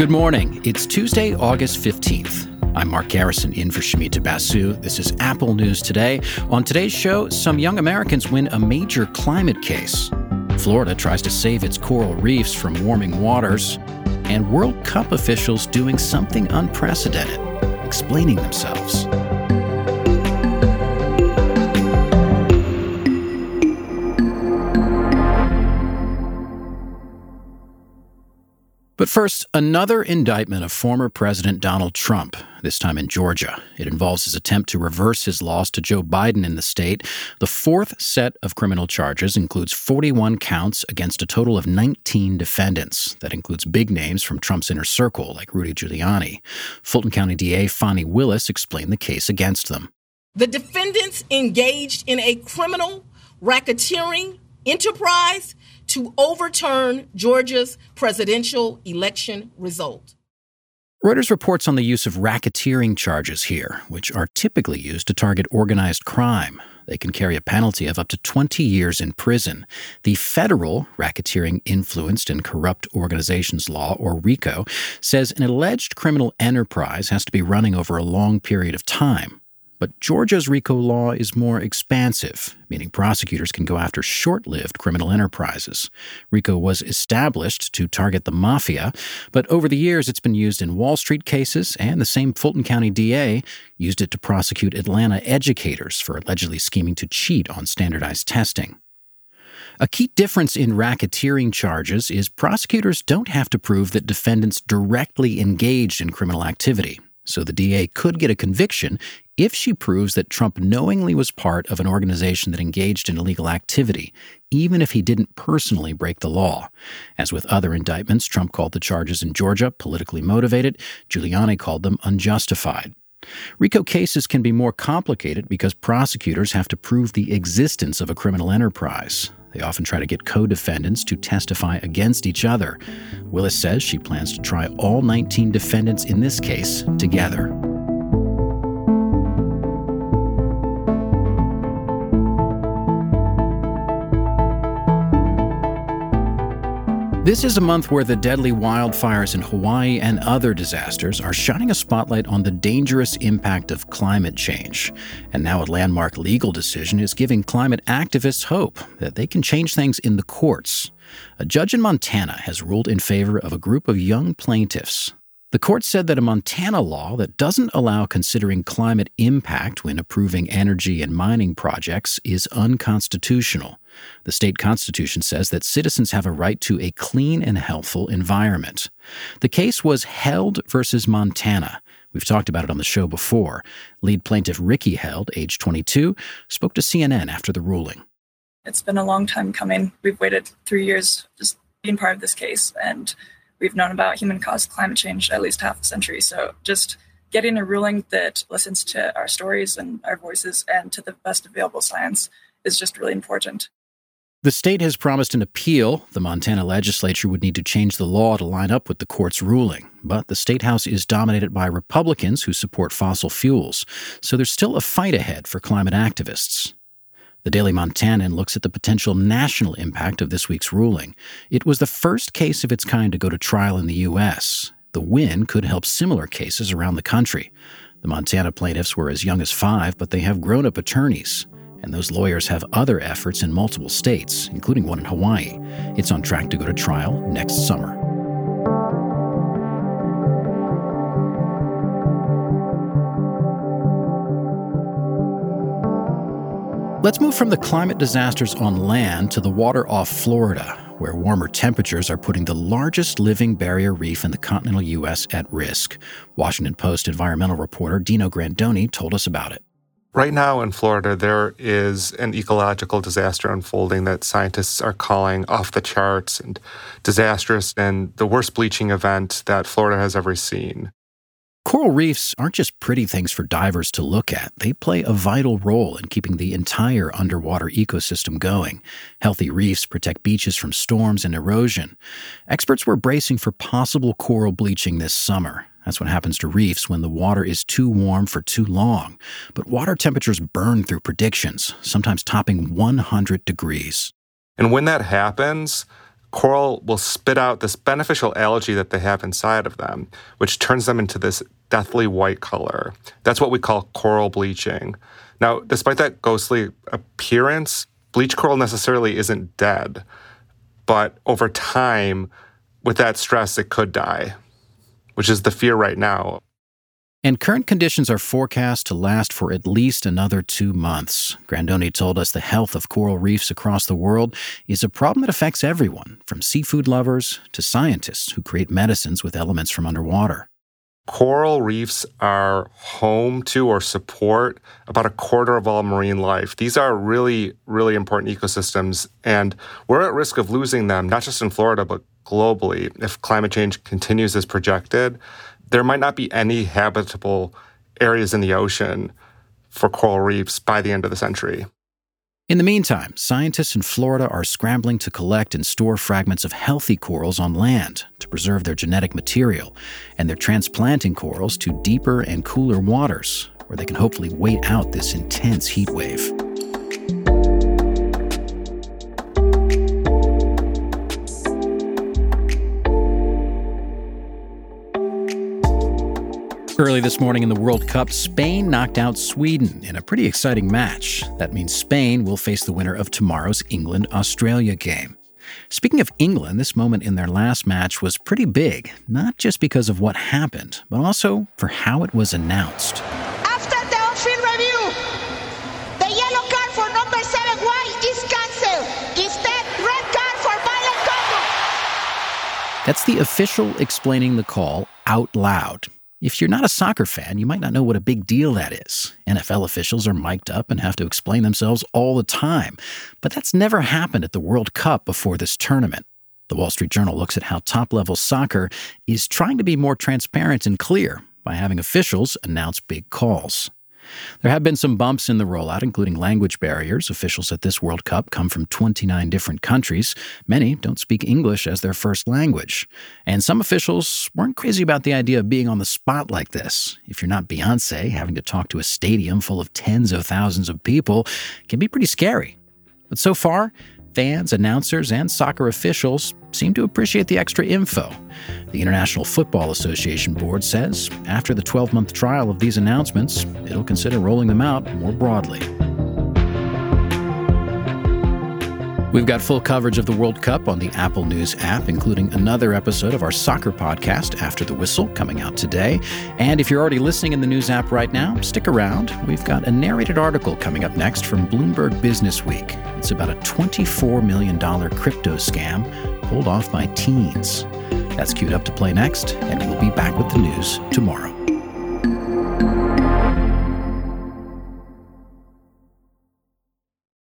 Good morning. It's Tuesday, August 15th. I'm Mark Garrison in for Shumita Basu. This is Apple News Today. On today's show, some young Americans win a major climate case. Florida tries to save its coral reefs from warming waters. And World Cup officials doing something unprecedented, explaining themselves. But first, another indictment of former President Donald Trump, this time in Georgia. It involves his attempt to reverse his loss to Joe Biden in the state. The fourth set of criminal charges includes 41 counts against a total of 19 defendants. That includes big names from Trump's inner circle, like Rudy Giuliani. Fulton County DA Fani Willis explained the case against them. The defendants engaged in a criminal racketeering enterprise to overturn Georgia's presidential election result. Reuters reports on the use of racketeering charges here, which are typically used to target organized crime. They can carry a penalty of up to 20 years in prison. The federal Racketeering Influenced and Corrupt Organizations Law, or RICO, says an alleged criminal enterprise has to be running over a long period of time. But Georgia's RICO law is more expansive, meaning prosecutors can go after short lived criminal enterprises. RICO was established to target the mafia, but over the years it's been used in Wall Street cases, and the same Fulton County DA used it to prosecute Atlanta educators for allegedly scheming to cheat on standardized testing. A key difference in racketeering charges is prosecutors don't have to prove that defendants directly engaged in criminal activity. So the DA could get a conviction if she proves that Trump knowingly was part of an organization that engaged in illegal activity, even if he didn't personally break the law. As with other indictments, Trump called the charges in Georgia politically motivated, Giuliani called them unjustified. RICO cases can be more complicated because prosecutors have to prove the existence of a criminal enterprise. They often try to get co defendants to testify against each other. Willis says she plans to try all 19 defendants in this case together. This is a month where the deadly wildfires in Hawaii and other disasters are shining a spotlight on the dangerous impact of climate change. And now a landmark legal decision is giving climate activists hope that they can change things in the courts. A judge in Montana has ruled in favor of a group of young plaintiffs. The court said that a Montana law that doesn't allow considering climate impact when approving energy and mining projects is unconstitutional. The state constitution says that citizens have a right to a clean and healthful environment. The case was Held versus Montana. We've talked about it on the show before. Lead plaintiff Rikki Held, age 22, spoke to CNN after the ruling. It's been a long time coming. We've waited three years just being part of this case, and we've known about human caused climate change at least half a century. So just getting a ruling that listens to our stories and our voices and to the best available science is just really important. The state has promised an appeal. The Montana legislature would need to change the law to line up with the court's ruling. But the state house is dominated by Republicans who support fossil fuels, so there's still a fight ahead for climate activists. The Daily Montanan looks at the potential national impact of this week's ruling. It was the first case of its kind to go to trial in the U.S. The win could help similar cases around the country. The Montana plaintiffs were as young as five, but they have grown up attorneys and those lawyers have other efforts in multiple states, including one in Hawaii. It's on track to go to trial next summer. Let's move from the climate disasters on land to the water off Florida, where warmer temperatures are putting the largest living barrier reef in the continental U.S. at risk. Washington Post environmental reporter Dino Grandoni told us about it. Right now in Florida, there is an ecological disaster unfolding that scientists are calling off the charts and disastrous and the worst bleaching event that Florida has ever seen. Coral reefs aren't just pretty things for divers to look at. They play a vital role in keeping the entire underwater ecosystem going. Healthy reefs protect beaches from storms and erosion. Experts were bracing for possible coral bleaching this summer. That's what happens to reefs when the water is too warm for too long. But water temperatures burn through predictions, sometimes topping 100 degrees. And when that happens, coral will spit out this beneficial algae that they have inside of them, which turns them into this deathly white color. That's what we call coral bleaching. Now, despite that ghostly appearance, bleach coral necessarily isn't dead, but over time, with that stress, it could die, which is the fear right now. And current conditions are forecast to last for at least another two months. Grandoni told us the health of coral reefs across the world is a problem that affects everyone, from seafood lovers to scientists who create medicines with elements from underwater. Coral reefs are home to or support about a quarter of all marine life. These are really, really important ecosystems, and we're at risk of losing them, not just in Florida, but globally, if climate change continues as projected there might not be any habitable areas in the ocean for coral reefs by the end of the century. In the meantime, scientists in Florida are scrambling to collect and store fragments of healthy corals on land to preserve their genetic material, and they're transplanting corals to deeper and cooler waters where they can hopefully wait out this intense heat wave. Early this morning in the World Cup, Spain knocked out Sweden in a pretty exciting match. That means Spain will face the winner of tomorrow's England Australia game. Speaking of England, this moment in their last match was pretty big, not just because of what happened, but also for how it was announced. After the on-field review, the yellow card for number seven White is cancelled. Instead, red card for violent conduct. That's the official explaining the call out loud. If you're not a soccer fan, you might not know what a big deal that is. NFL officials are mic'd up and have to explain themselves all the time. But that's never happened at the World Cup before this tournament. The Wall Street Journal looks at how top level soccer is trying to be more transparent and clear by having officials announce big calls. There have been some bumps in the rollout, including language barriers. Officials at this World Cup come from 29 different countries. Many don't speak English as their first language. And some officials weren't crazy about the idea of being on the spot like this. If you're not Beyonce, having to talk to a stadium full of tens of thousands of people can be pretty scary. But so far, fans, announcers, and soccer officials seem to appreciate the extra info. The International Football Association board says after the 12 month trial of these announcements, it'll consider rolling them out more broadly. We've got full coverage of the World Cup on the Apple News app, including another episode of our soccer podcast, After the Whistle, coming out today. And if you're already listening in the News app right now, stick around. We've got a narrated article coming up next from Bloomberg Business Week. It's about a $24 million crypto scam pulled off by teens. That's queued up to play next, and we'll be back with the news tomorrow.